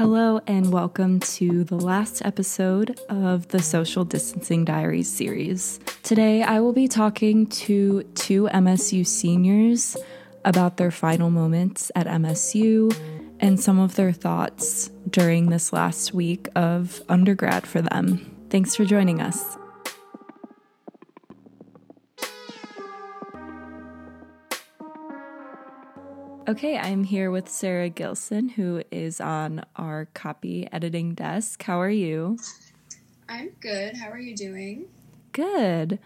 Hello, and welcome to the last episode of the Social Distancing Diaries series. Today, I will be talking to two MSU seniors about their final moments at MSU and some of their thoughts during this last week of undergrad for them. Thanks for joining us. Okay, I'm here with Sara Gilson, who is on our copy editing desk. How are you? I'm good. How are you doing? Good.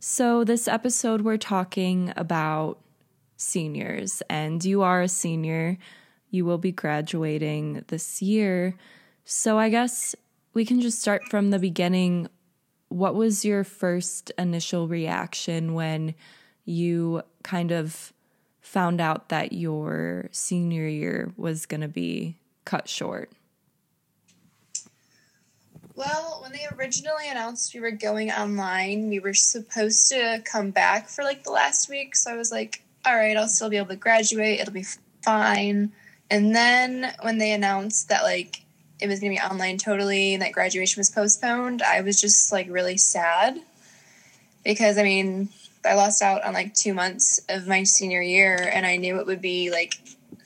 So, this episode, we're talking about seniors, and you are a senior. You will be graduating this year. So, I guess we can just start from the beginning. What was your first initial reaction when you kind of found out that your senior year was going to be cut short? Well, when they originally announced we were going online, we were supposed to come back for like the last week. So I was like, all right, I'll still be able to graduate. It'll be fine. And then when they announced that like it was going to be online totally and that graduation was postponed, I was just like really sad because I mean, I lost out on like two months of my senior year, and I knew it would be like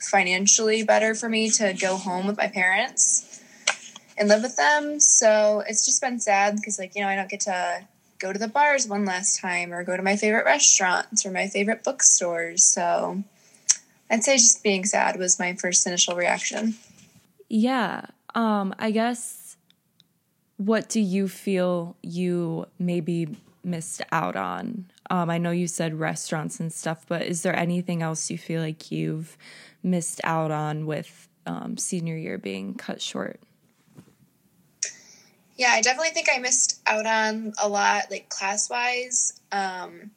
financially better for me to go home with my parents and live with them. So it's just been sad because, like, you know, I don't get to go to the bars one last time or go to my favorite restaurants or my favorite bookstores. So I'd say just being sad was my first initial reaction. Yeah. Um, I guess what do you feel you maybe missed out on? Um, I know you said restaurants and stuff, but is there anything else you feel like you've missed out on with um, senior year being cut short? Yeah, I definitely think I missed out on a lot, like class wise. Um,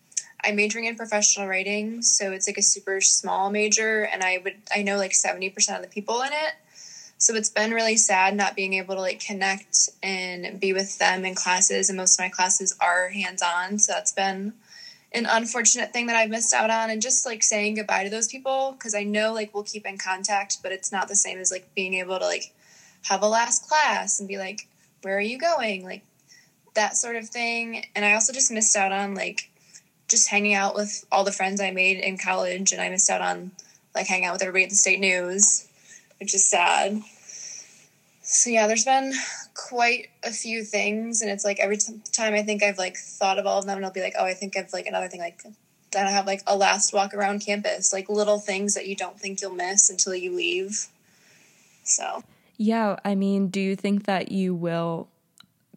I'm majoring in professional writing, so it's like a super small major, and I would I know like 70% of the people in it. So it's been really sad not being able to like connect and be with them in classes, and most of my classes are hands on, so that's been an unfortunate thing that I've missed out on and just like saying goodbye to those people because I know like we'll keep in contact, but it's not the same as like being able to like have a last class and be like, where are you going? Like that sort of thing. And I also just missed out on like just hanging out with all the friends I made in college and I missed out on like hanging out with everybody at the state news, which is sad. So yeah, there's been quite a few things, and it's like every t- time I think I've like thought of all of them, and I'll be like, oh, I think i've like another thing, like then I have like a last walk around campus, like little things that you don't think you'll miss until you leave. So yeah, I mean, do you think that you will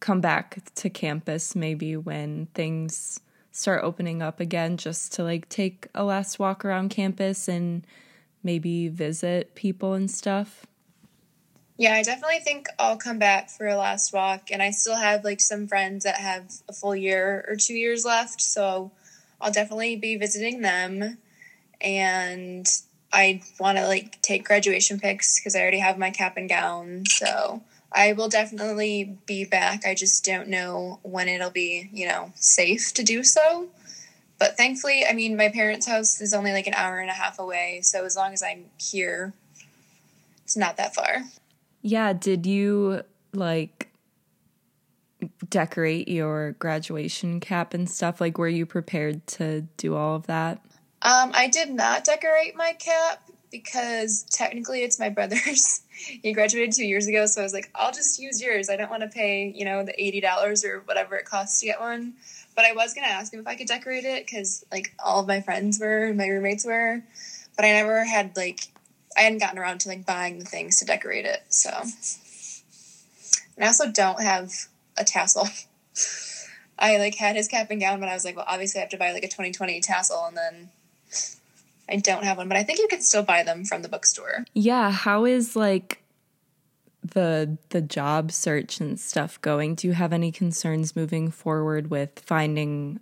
come back to campus maybe when things start opening up again, just to like take a last walk around campus and maybe visit people and stuff? Yeah, I definitely think I'll come back for a last walk. And I still have like some friends that have a full year or two years left. So I'll definitely be visiting them. And I want to like take graduation pics because I already have my cap and gown. So I will definitely be back. I just don't know when it'll be, you know, safe to do so. But thankfully, I mean, my parents' house is only like an hour and a half away. So as long as I'm here, it's not that far. Yeah, did you like decorate your graduation cap and stuff? Like were you prepared to do all of that? Um, I did not decorate my cap because technically it's my brother's. he graduated two years ago, so I was like, I'll just use yours. I don't want to pay, you know, the eighty dollars or whatever it costs to get one. But I was gonna ask him if I could decorate it because like all of my friends were, my roommates were, but I never had like I hadn't gotten around to like buying the things to decorate it. So, and I also don't have a tassel. I like had his cap and gown, but I was like, well, obviously I have to buy like a 2020 tassel, and then I don't have one. But I think you can still buy them from the bookstore. Yeah, how is like the the job search and stuff going? Do you have any concerns moving forward with finding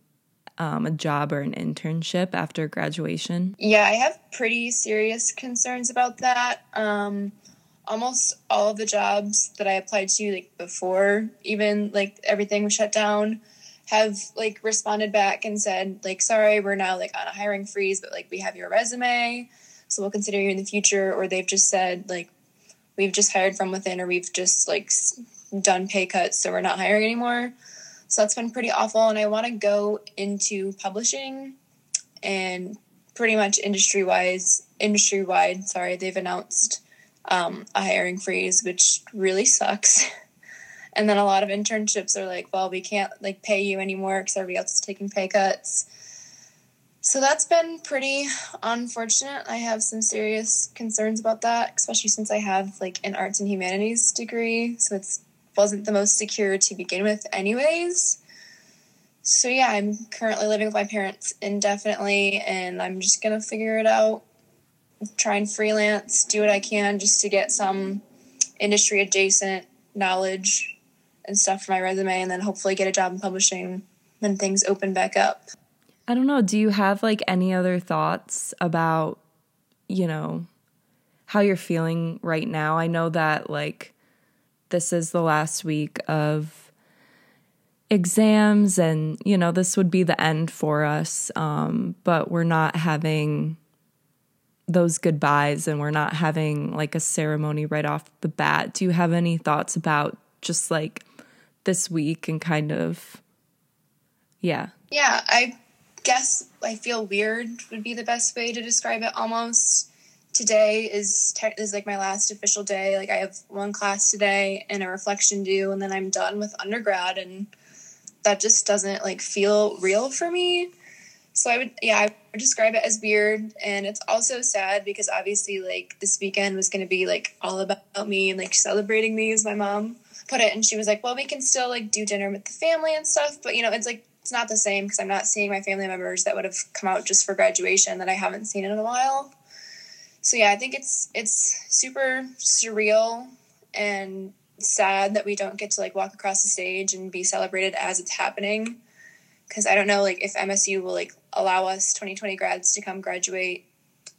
um, a job or an internship after graduation? Yeah, I have pretty serious concerns about that. Um, almost all of the jobs that I applied to, like before even like everything was shut down, have like responded back and said like, "Sorry, we're now like on a hiring freeze, but like we have your resume, so we'll consider you in the future." Or they've just said like, we've just hired from within or we've just like done pay cuts so we're not hiring anymore so that's been pretty awful and i want to go into publishing and pretty much industry wise industry wide sorry they've announced um, a hiring freeze which really sucks and then a lot of internships are like well we can't like pay you anymore because everybody else is taking pay cuts so that's been pretty unfortunate. I have some serious concerns about that, especially since I have like an arts and humanities degree, so it wasn't the most secure to begin with, anyways. So yeah, I'm currently living with my parents indefinitely, and I'm just gonna figure it out. Try and freelance, do what I can just to get some industry adjacent knowledge and stuff for my resume, and then hopefully get a job in publishing when things open back up. I don't know. Do you have like any other thoughts about, you know, how you're feeling right now? I know that like this is the last week of exams and, you know, this would be the end for us. Um, but we're not having those goodbyes and we're not having like a ceremony right off the bat. Do you have any thoughts about just like this week and kind of, yeah? Yeah, I guess I feel weird would be the best way to describe it almost. Today is te- is like my last official day. Like I have one class today and a reflection due and then I'm done with undergrad and that just doesn't like feel real for me. So I would yeah, I would describe it as weird and it's also sad because obviously like this weekend was going to be like all about me and like celebrating me as my mom put it and she was like, "Well, we can still like do dinner with the family and stuff, but you know, it's like it's not the same because I'm not seeing my family members that would have come out just for graduation that I haven't seen in a while. So yeah, I think it's it's super surreal and sad that we don't get to like walk across the stage and be celebrated as it's happening. Because I don't know like if MSU will like allow us 2020 grads to come graduate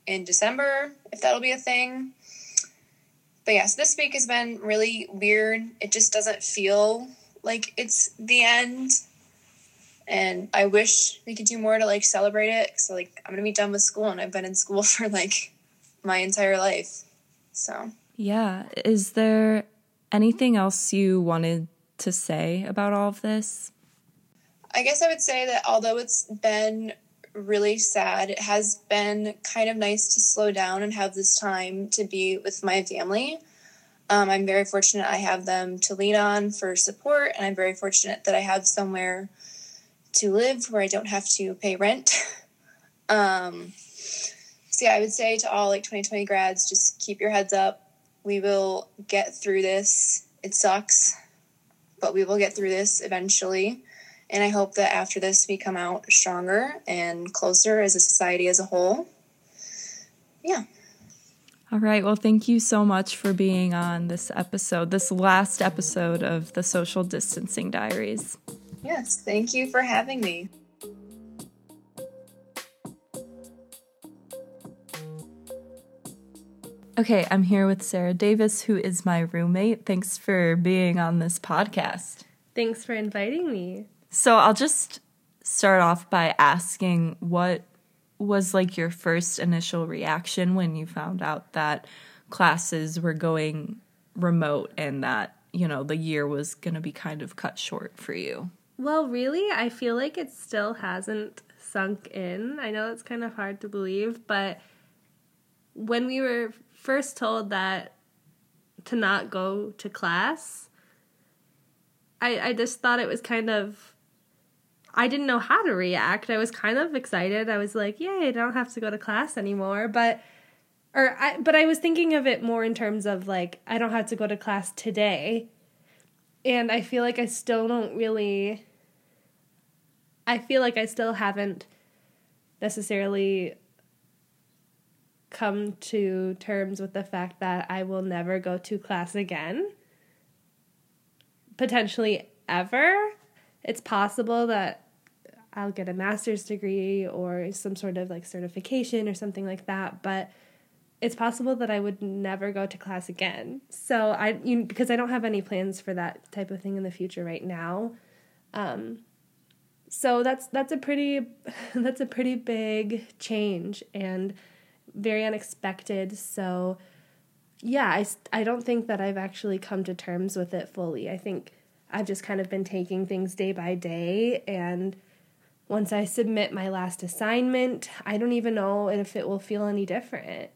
in December, if that'll be a thing. But yes, yeah, so this week has been really weird. It just doesn't feel like it's the end and I wish we could do more to like celebrate it. So like I'm gonna be done with school, and I've been in school for like my entire life. So yeah, is there anything else you wanted to say about all of this? I guess I would say that although it's been really sad, it has been kind of nice to slow down and have this time to be with my family. Um, I'm very fortunate I have them to lean on for support, and I'm very fortunate that I have somewhere to live where I don't have to pay rent. um, so yeah, I would say to all like 2020 grads, just keep your heads up. We will get through this. It sucks, but we will get through this eventually. And I hope that after this, we come out stronger and closer as a society as a whole. Yeah. All right. Well, thank you so much for being on this episode, this last episode of the Social Distancing Diaries. Yes, thank you for having me. Okay, I'm here with Sarah Davis, who is my roommate. Thanks for being on this podcast. Thanks for inviting me. So, I'll just start off by asking what was like your first initial reaction when you found out that classes were going remote and that, you know, the year was going to be kind of cut short for you? Well, really, I feel like it still hasn't sunk in. I know it's kind of hard to believe, but when we were first told that to not go to class, I, I just thought it was kind of I didn't know how to react. I was kind of excited. I was like, "Yay, I don't have to go to class anymore." But or I but I was thinking of it more in terms of like I don't have to go to class today and I feel like I still don't really I feel like I still haven't necessarily come to terms with the fact that I will never go to class again. Potentially ever. It's possible that I'll get a master's degree or some sort of like certification or something like that, but it's possible that I would never go to class again. So I you, because I don't have any plans for that type of thing in the future right now. Um, so that's that's a pretty that's a pretty big change and very unexpected. So yeah, I, I don't think that I've actually come to terms with it fully. I think I've just kind of been taking things day by day. And once I submit my last assignment, I don't even know if it will feel any different.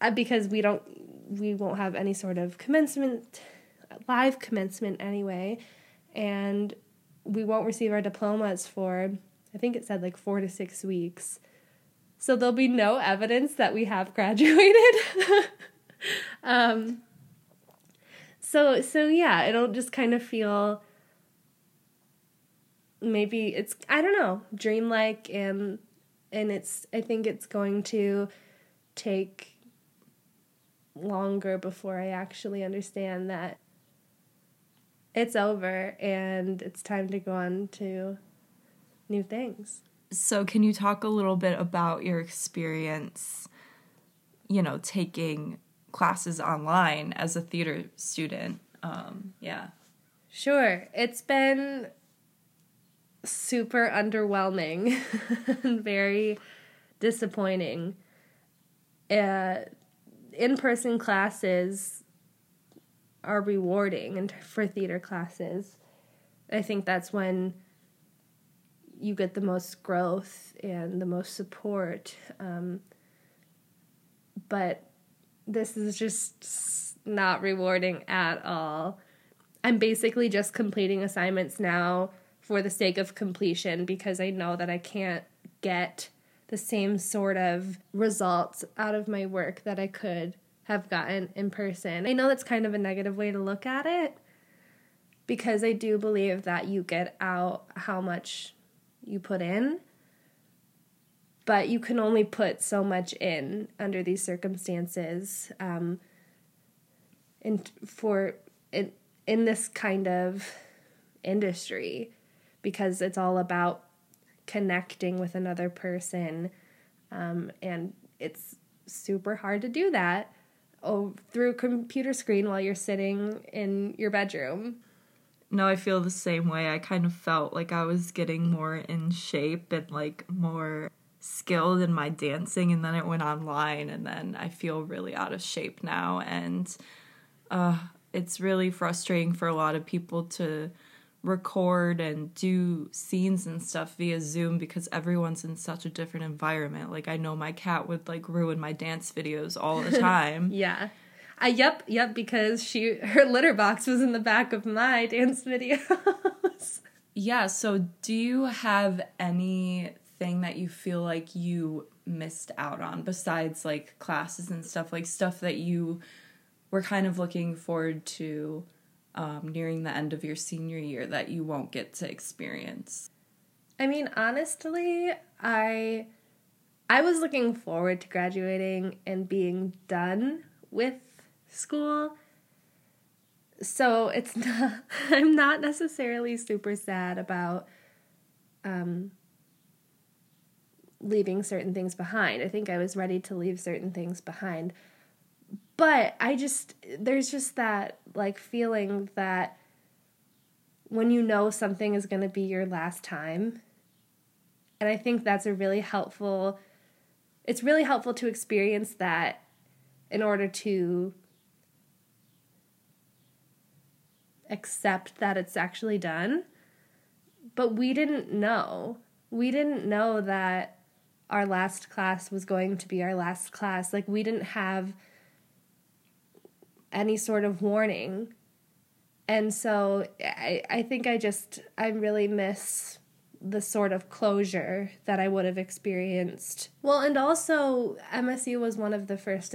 Uh, because we don't, we won't have any sort of commencement, live commencement anyway. And we won't receive our diplomas for, I think it said like four to six weeks. So there'll be no evidence that we have graduated. um, so so yeah, it'll just kind of feel maybe it's I don't know, dreamlike and and it's I think it's going to take longer before I actually understand that it's over and it's time to go on to new things. So, can you talk a little bit about your experience, you know, taking classes online as a theater student? Um, yeah. Sure. It's been super underwhelming and very disappointing. Uh, in person classes are rewarding and for theater classes. I think that's when you get the most growth and the most support. Um, but this is just not rewarding at all. I'm basically just completing assignments now for the sake of completion because I know that I can't get the same sort of results out of my work that I could have gotten in person. I know that's kind of a negative way to look at it because I do believe that you get out how much you put in, but you can only put so much in under these circumstances. Um, and for in, in this kind of industry, because it's all about connecting with another person, um, and it's super hard to do that oh, through a computer screen while you're sitting in your bedroom. No, I feel the same way. I kind of felt like I was getting more in shape and like more skilled in my dancing and then it went online and then I feel really out of shape now and uh it's really frustrating for a lot of people to record and do scenes and stuff via Zoom because everyone's in such a different environment. Like I know my cat would like ruin my dance videos all the time. yeah. Uh, yep, yep, because she her litter box was in the back of my dance videos. yeah, so do you have anything that you feel like you missed out on besides like classes and stuff, like stuff that you were kind of looking forward to um, nearing the end of your senior year that you won't get to experience? I mean, honestly, I I was looking forward to graduating and being done with school. So it's not I'm not necessarily super sad about um leaving certain things behind. I think I was ready to leave certain things behind. But I just there's just that like feeling that when you know something is going to be your last time. And I think that's a really helpful it's really helpful to experience that in order to accept that it's actually done. But we didn't know. We didn't know that our last class was going to be our last class. Like, we didn't have any sort of warning. And so I, I think I just, I really miss the sort of closure that I would have experienced. Well, and also, MSU was one of the first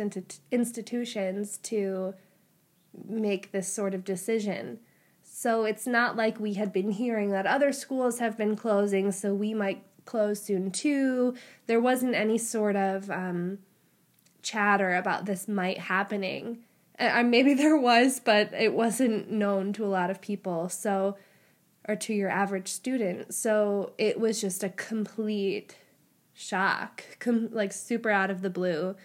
institutions to make this sort of decision. So it's not like we had been hearing that other schools have been closing, so we might close soon too. There wasn't any sort of um, chatter about this might happening. Uh, maybe there was, but it wasn't known to a lot of people. So, or to your average student. So it was just a complete shock, com- like super out of the blue,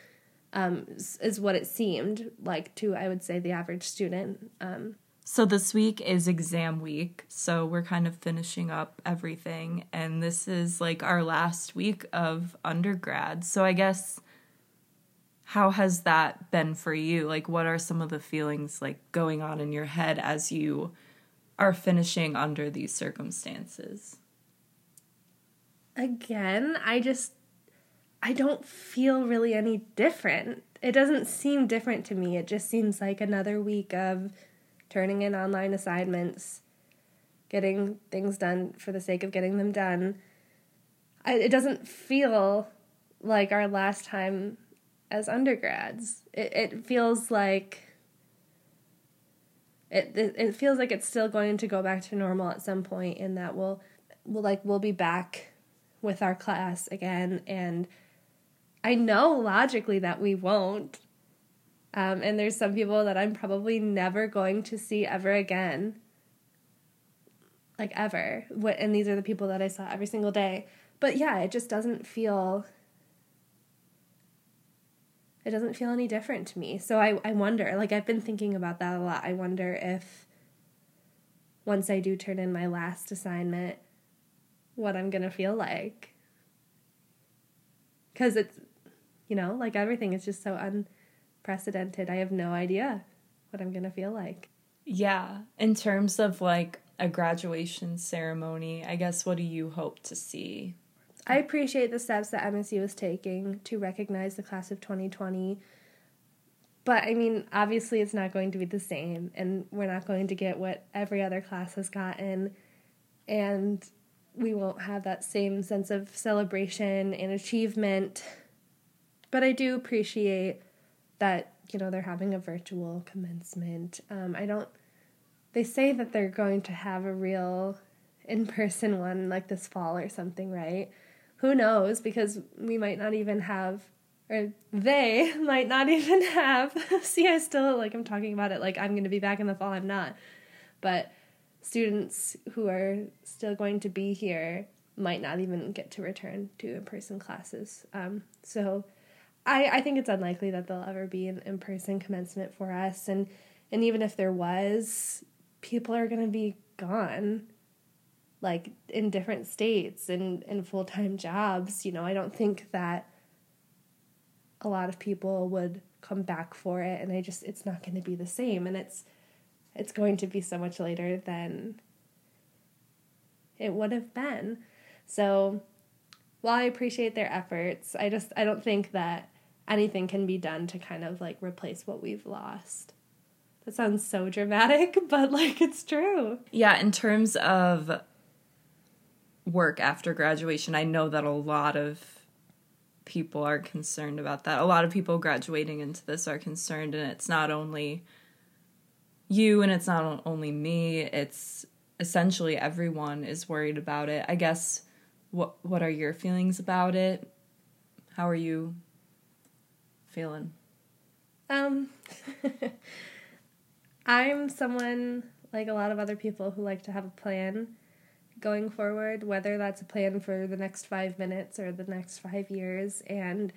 um, is what it seemed like to, I would say, the average student. Um, so this week is exam week. So we're kind of finishing up everything. And this is like our last week of undergrad. So I guess how has that been for you? Like, what are some of the feelings like going on in your head as you are finishing under these circumstances? Again, I just, I don't feel really any different. It doesn't seem different to me. It just seems like another week of turning in online assignments, getting things done for the sake of getting them done. I, it doesn't feel like our last time as undergrads. It, it feels like it, it it feels like it's still going to go back to normal at some point, and that we'll we'll like we'll be back with our class again. And I know logically that we won't. Um, and there's some people that I'm probably never going to see ever again. Like ever. What and these are the people that I saw every single day. But yeah, it just doesn't feel it doesn't feel any different to me. So I, I wonder, like, I've been thinking about that a lot. I wonder if once I do turn in my last assignment, what I'm to feel like. Because it's, you know, like everything is just so unprecedented. I have no idea what I'm going to feel like. Yeah. In terms of like a graduation ceremony, I guess what do you hope to see? I appreciate the steps that MSU is taking to recognize the class of 2020. But I mean, obviously, it's not going to be the same, and we're not going to get what every other class has gotten, and we won't have that same sense of celebration and achievement. But I do appreciate that, you know, they're having a virtual commencement. Um, I don't, they say that they're going to have a real in person one like this fall or something, right? who knows because we might not even have or they might not even have see i still like i'm talking about it like i'm going to be back in the fall i'm not but students who are still going to be here might not even get to return to in-person classes um, so I, I think it's unlikely that there'll ever be an in-person commencement for us. And and even if there was people are going to be gone like in different states and in full-time jobs. You know i don't think that a lot of people would come back for it and i just it's not going to be the same. And it's it's going to be so much later than it would have been. So while i appreciate their efforts i just i don't think that anything can be done to kind of like replace what we've lost that sounds so dramatic but like it's true yeah in terms of work after graduation. I know that a lot of people are concerned about that. A lot of people graduating into this are concerned, and it's not only you and it's not only me, it's essentially everyone is worried about it. I guess what what are your feelings about it? How are you feeling? Um I'm someone like a lot of other people who like to have a plan going forward, whether that's a plan for the next five minutes or the next five years. And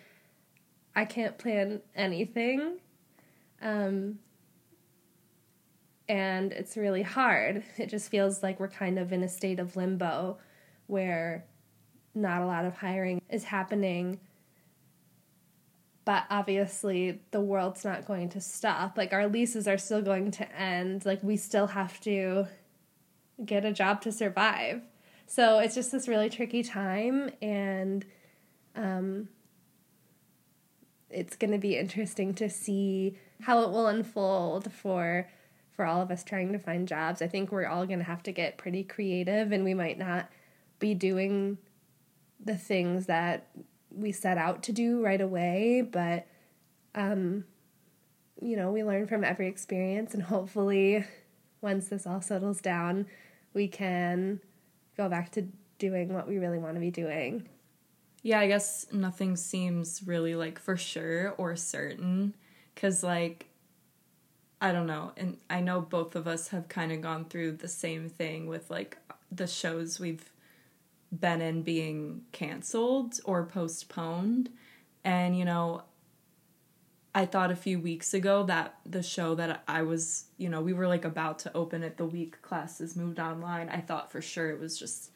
I can't plan anything. Um, and it's really hard. It just feels like we're kind of in a state of limbo where not a lot of hiring is happening. But obviously, the world's not going to stop. Like, our leases are still going to end. Like, we still have to get a job to survive. So it's just this really tricky time, and um, it's going to be interesting to see how it will unfold for for all of us trying to find jobs. I think we're all going to have to get pretty creative, and we might not be doing the things that we set out to do right away, but um, you know, we learn from every experience, and hopefully, once this all settles down, we can go back to doing what we really want to be doing. Yeah, I guess nothing seems really like for sure or certain cuz like I don't know. And I know both of us have kind of gone through the same thing with like the shows we've been in being canceled or postponed. And you know, I thought a few weeks ago that the show that I was, you know, we were like about to open it the week classes moved online. I thought for sure it was just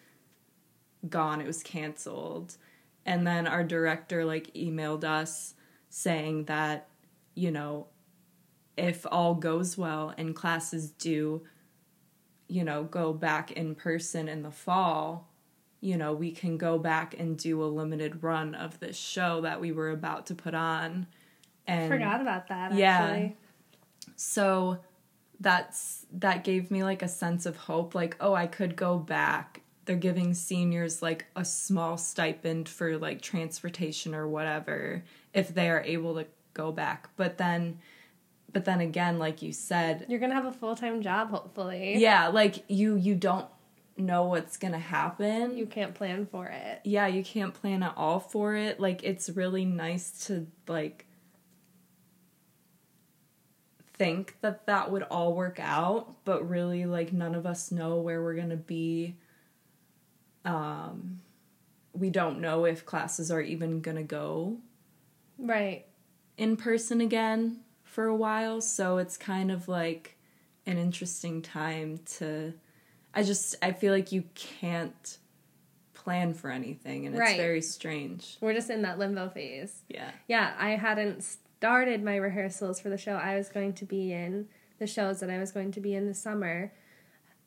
gone, it was canceled. And then our director like emailed us saying that, you know, if all goes well and classes do, you know, go back in person in the fall, you know, we can go back and do a limited run of this show that we were about to put on. And Forgot about that. Yeah. Actually. so that's that gave me like a sense of hope like oh i could go back they're giving seniors like a small stipend for like transportation or whatever if they are able to go back but then but then again like you said You're gonna have a full time job, hopefully. yeah like you you don't know what's gonna happen You can't plan for it. yeah, you can't plan at all for it. Like it's really nice to like think that that would all work out, but really like none of us know where we're going to be. Um we don't know if classes are even going to go Right. in person again for a while, so it's kind of like an interesting time to I just I feel like you can't plan for anything and it's Right. very strange. We're just in that limbo phase. Yeah. Yeah, I hadn't started my rehearsals for the show I was going to be in, the shows that I was going to be in this summer.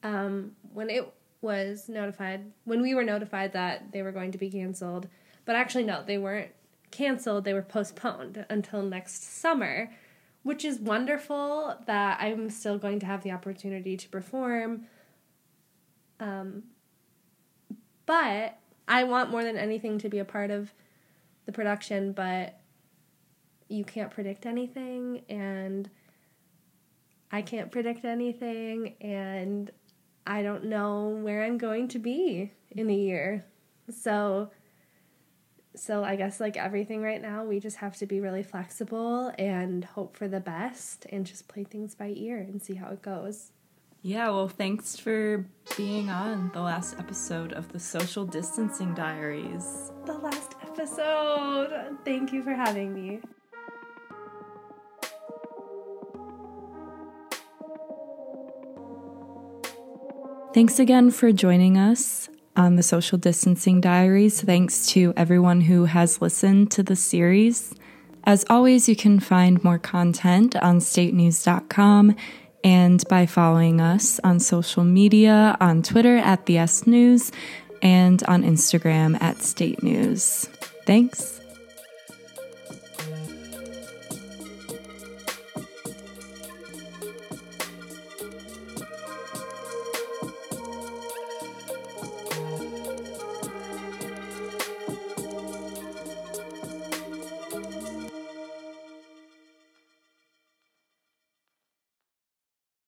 Um, when it was notified, when we were notified that they were going to be canceled, but actually, no, they weren't canceled, they were postponed until next summer, which is wonderful that I'm still going to have the opportunity to perform. Um, but I want more than anything to be a part of the production, but you can't predict anything, and I can't predict anything, and I don't know where I'm going to be in a year. So, so I guess like everything right now, we just have to be really flexible and hope for the best, and just play things by ear and see how it goes. Yeah, well, thanks for being on the last episode of the Social Distancing Diaries. The last episode. Thank you for having me. Thanks again for joining us on the Social Distancing Diaries. Thanks to everyone who has listened to the series. As always, you can find more content on statenews.com and by following us on social media on Twitter at the S News and on Instagram at State News. Thanks.